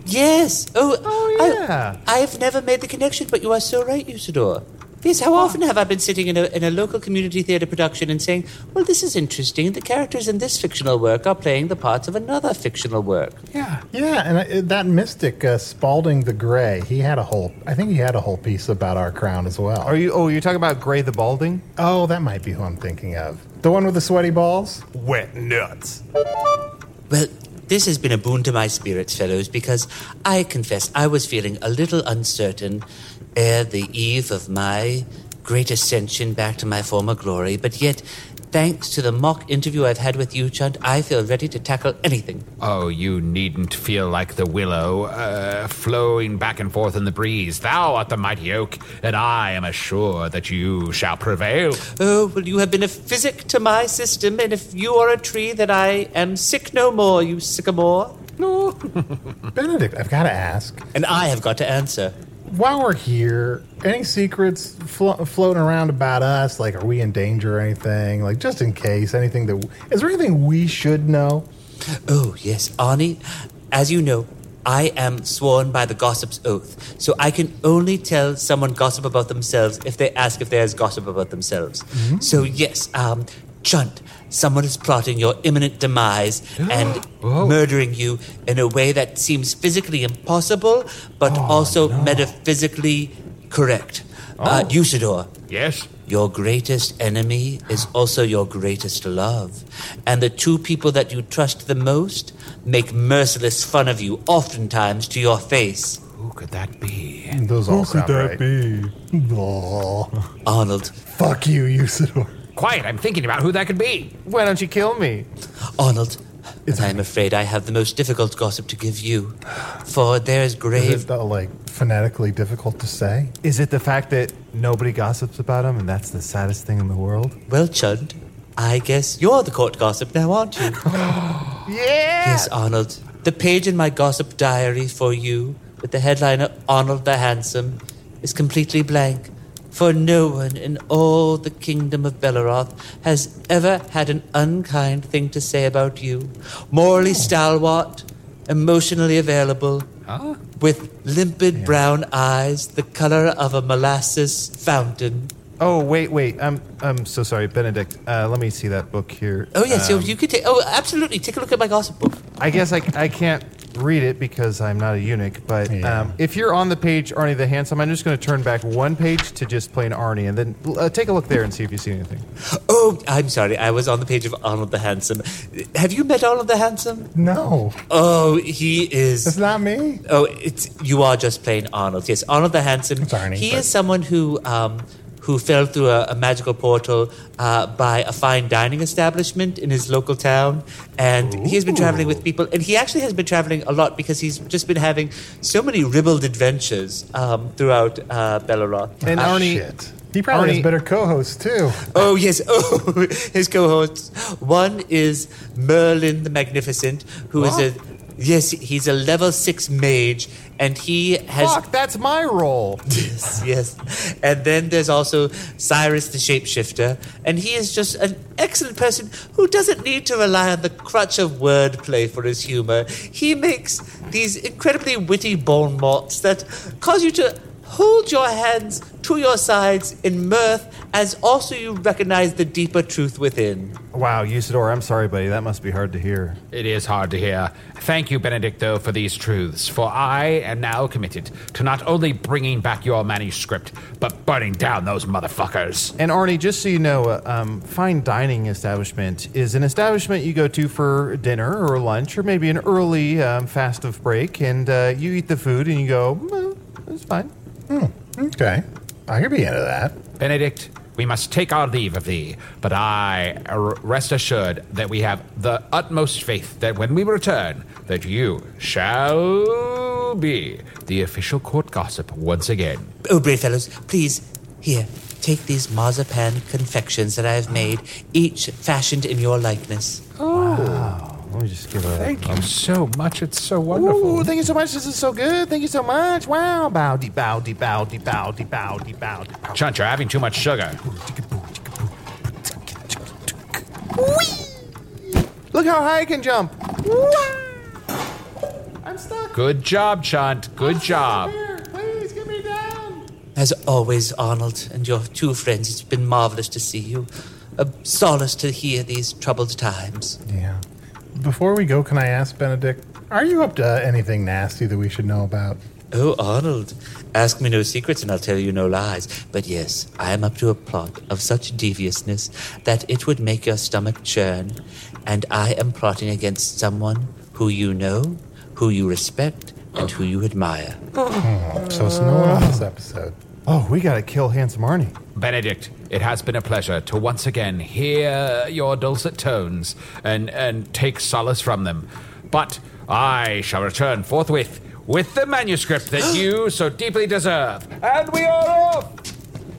Yes. Oh, Oh, yeah. I, have never made the connection, but you are so right, Usidore. Yes, how often have I been sitting in a, in a local community theatre production and saying, well, this is interesting. The characters in this fictional work are playing the parts of another fictional work. Yeah. Yeah, and uh, that mystic uh, Spalding the Gray, he had a whole. I think he had a whole piece about our crown as well. Are you? Oh, you're talking about Gray the Balding? Oh, that might be who I'm thinking of. The one with the sweaty balls. Wet nuts. Well, this has been a boon to my spirits, fellows, because I confess I was feeling a little uncertain ere the eve of my great ascension back to my former glory, but yet, thanks to the mock interview I've had with you, Chunt, I feel ready to tackle anything. Oh, you needn't feel like the willow, uh, flowing back and forth in the breeze. Thou art the mighty oak, and I am assured that you shall prevail. Oh, well, you have been a physic to my system, and if you are a tree, then I am sick no more, you sycamore. No, Benedict, I've got to ask. And I have got to answer. While we're here, any secrets flo- floating around about us? Like, are we in danger or anything? Like, just in case, anything that. Is there anything we should know? Oh, yes, Arnie, as you know, I am sworn by the gossip's oath, so I can only tell someone gossip about themselves if they ask if there's gossip about themselves. So, yes, um, Chunt, someone is plotting your imminent demise and murdering you in a way that seems physically impossible, but also metaphysically correct. Uh, Usidore, Yes? your greatest enemy is also your greatest love. And the two people that you trust the most make merciless fun of you, oftentimes to your face. Who could that be? Those all sound right. be? Oh, Arnold, fuck you, Usidore. Quiet, I'm thinking about who that could be. Why don't you kill me? Arnold, and I am afraid I have the most difficult gossip to give you. For there is grave. Is grave. it like phonetically difficult to say? Is it the fact that nobody gossips about him and that's the saddest thing in the world? Well, Chunt, I guess you're the court gossip now, aren't you? Yeah! Yes, Arnold. The page in my gossip diary for you, with the headline Arnold the Handsome, is completely blank. For no one in all the kingdom of Belaroth has ever had an unkind thing to say about you. Morally stalwart, emotionally available, huh? with limpid brown eyes, the color of a molasses fountain. Oh, wait, wait. I'm, I'm so sorry, Benedict. Uh, let me see that book here. Oh, yes, so Um, you could take. Oh, absolutely. Take a look at my gossip book. I guess I, I can't read it because I'm not a eunuch, but Yeah. um, if you're on the page Arnie the Handsome, I'm just going to turn back one page to just plain Arnie and then uh, take a look there and see if you see anything. Oh, I'm sorry. I was on the page of Arnold the Handsome. Have you met Arnold the Handsome? No, Oh, he is. it's not me. Oh, it's you are just plain Arnold. Yes, Arnold the Handsome. It's Arnie, he but- is someone who um, who fell through a, a magical portal uh, by a fine dining establishment in his local town, and he has been traveling with people. And he actually has been traveling a lot because he's just been having so many ribald adventures um, throughout uh, Belaroth. And Ah, Arnie, Shit. He probably Arnie- has better co-hosts too. Oh yes, oh his co-hosts. One is Merlin the Magnificent, who is a yes, he's a level six mage, and he has fuck, that's my role. yes, yes. And then there's also Cyrus the Shapeshifter, and he is just an excellent person who doesn't need to rely on the crutch of wordplay for his humor. He makes these incredibly witty bon mots that cause you to hold your hands to your sides in mirth as also you recognize the deeper truth within. Wow, Usidore, I'm sorry, buddy. That must be hard to hear. It is hard to hear. Thank you, Benedicto, for these truths, for I am now committed to not only bringing back your manuscript, but burning down those motherfuckers. And Arnie, just so you know, uh, um, fine dining establishment is an establishment you go to for dinner or lunch or maybe an early um, fastive break, and uh, you eat the food and you go, well, it's fine. Hmm, okay, I could be into that. Benedict, we must take our leave of thee, but I r- rest assured that we have the utmost faith that when we return, that you shall be the official court gossip once again. Oh, brave fellows, please, here, take these marzipan confections that I have made, each fashioned in your likeness. Oh, Let me just give a. Thank you um, so much. It's so wonderful. Ooh, thank you so much. This is so good. Thank you so much. Wow. Bow, de bow, de bow, de bow, de bow, de bow, de bow. Chunt, you're having too much sugar. Look how high I can jump. I'm stuck. Good job, Chunt. Good job. Here, please get me down. As always, Arnold and your two friends, it's been marvelous to see you. A solace to hear these troubled times. Yeah. Before we go, can I ask Benedict, are you up to anything nasty that we should know about? Oh, Arnold, ask me no secrets and I'll tell you no lies. But yes, I am up to a plot of such deviousness that it would make your stomach churn. And I am plotting against someone who you know, who you respect, and who you admire. Oh, so it's no one on this episode. Oh, we gotta kill handsome Arnie. Benedict, it has been a pleasure to once again hear your dulcet tones and, and take solace from them. But I shall return forthwith with the manuscript that you so deeply deserve. And we are off!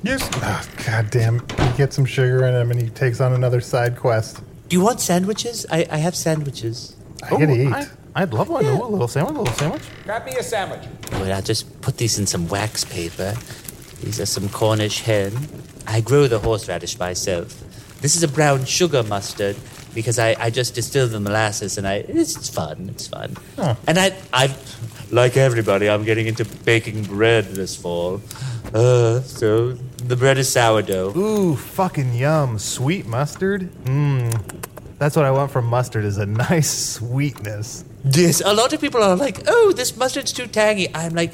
Yes. Ah, oh, God damn. He gets some sugar in him and he takes on another side quest. Do you want sandwiches? I, I have sandwiches. I could eat. I, I'd love one. Ooh, a little sandwich, a little sandwich. Grab me a sandwich. Wait, I'll just put these in some wax paper. These are some Cornish hen. I grow the horseradish myself. This is a brown sugar mustard because I, I just distill the molasses and I it's, fun. It's fun. And I I like everybody. I'm getting into baking bread this fall. Uh, so the bread is sourdough. Ooh, fucking yum. Sweet mustard. Mmm. That's what I want from mustard is a nice sweetness. Yes, a lot of people are like, "Oh, this mustard's too tangy." I'm like,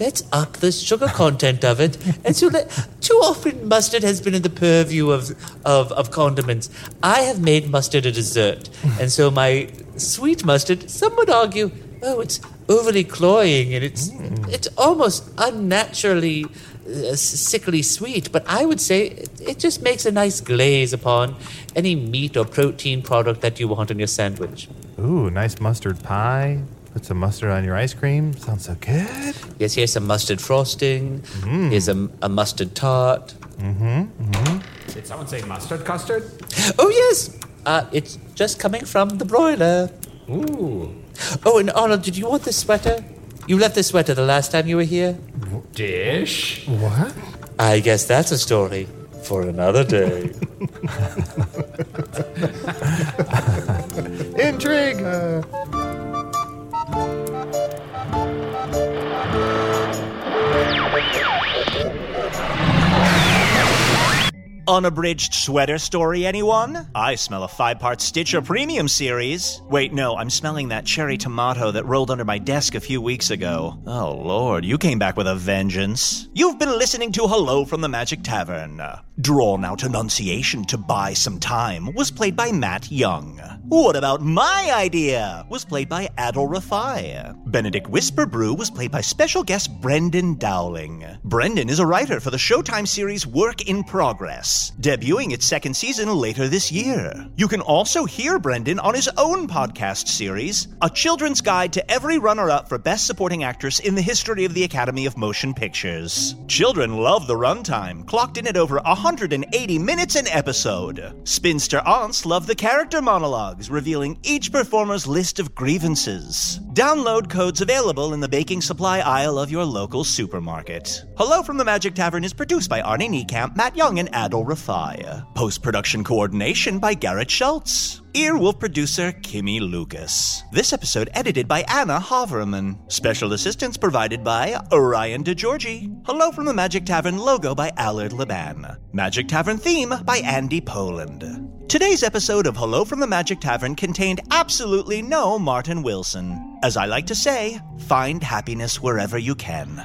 let's up the sugar content of it. And so, let, too often, mustard has been in the purview of, of of condiments. I have made mustard a dessert, and so my sweet mustard. Some would argue, oh, it's overly cloying and it's it's almost unnaturally uh, sickly sweet. But I would say it, it just makes a nice glaze upon any meat or protein product that you want on your sandwich. Ooh, nice mustard pie. Put some mustard on your ice cream. Sounds so good. Yes, here's some mustard frosting. Mm. Here's a, a mustard tart. Mm-hmm, mm-hmm. Did someone say mustard custard? Oh, yes. Uh, it's just coming from the broiler. Ooh. Oh, and Arnold, did you want this sweater? You left this sweater the last time you were here? Dish? What? I guess that's a story for another day. Intrigue. Uh, Unabridged sweater story, anyone? I smell a five part Stitcher Premium series. Wait, no, I'm smelling that cherry tomato that rolled under my desk a few weeks ago. Oh, Lord, you came back with a vengeance. You've been listening to Hello from the Magic Tavern. Drawn out enunciation to buy some time was played by Matt Young. What about my idea? Was played by Adal Rifai. Benedict Whisperbrew was played by special guest Brendan Dowling. Brendan is a writer for the Showtime series Work in Progress, debuting its second season later this year. You can also hear Brendan on his own podcast series, A Children's Guide to Every Runner Up for Best Supporting Actress in the History of the Academy of Motion Pictures. Children love the runtime, clocked in at over 180 minutes an episode. Spinster aunts love the character monologues, revealing each performer's list of grievances. Download codes available in the baking supply aisle of your local supermarket. Hello from the Magic Tavern is produced by Arnie Niekamp, Matt Young, and Adal Rifai. Post production coordination by Garrett Schultz. Earwolf producer Kimmie Lucas. This episode edited by Anna Havermann. Special assistance provided by Ryan DiGiorgi. Hello from the Magic Tavern logo by Allard Laban. Magic Tavern theme by Andy Poland. Today's episode of Hello from the Magic Tavern contained absolutely no Martin Wilson. As I like to say, find happiness wherever you can.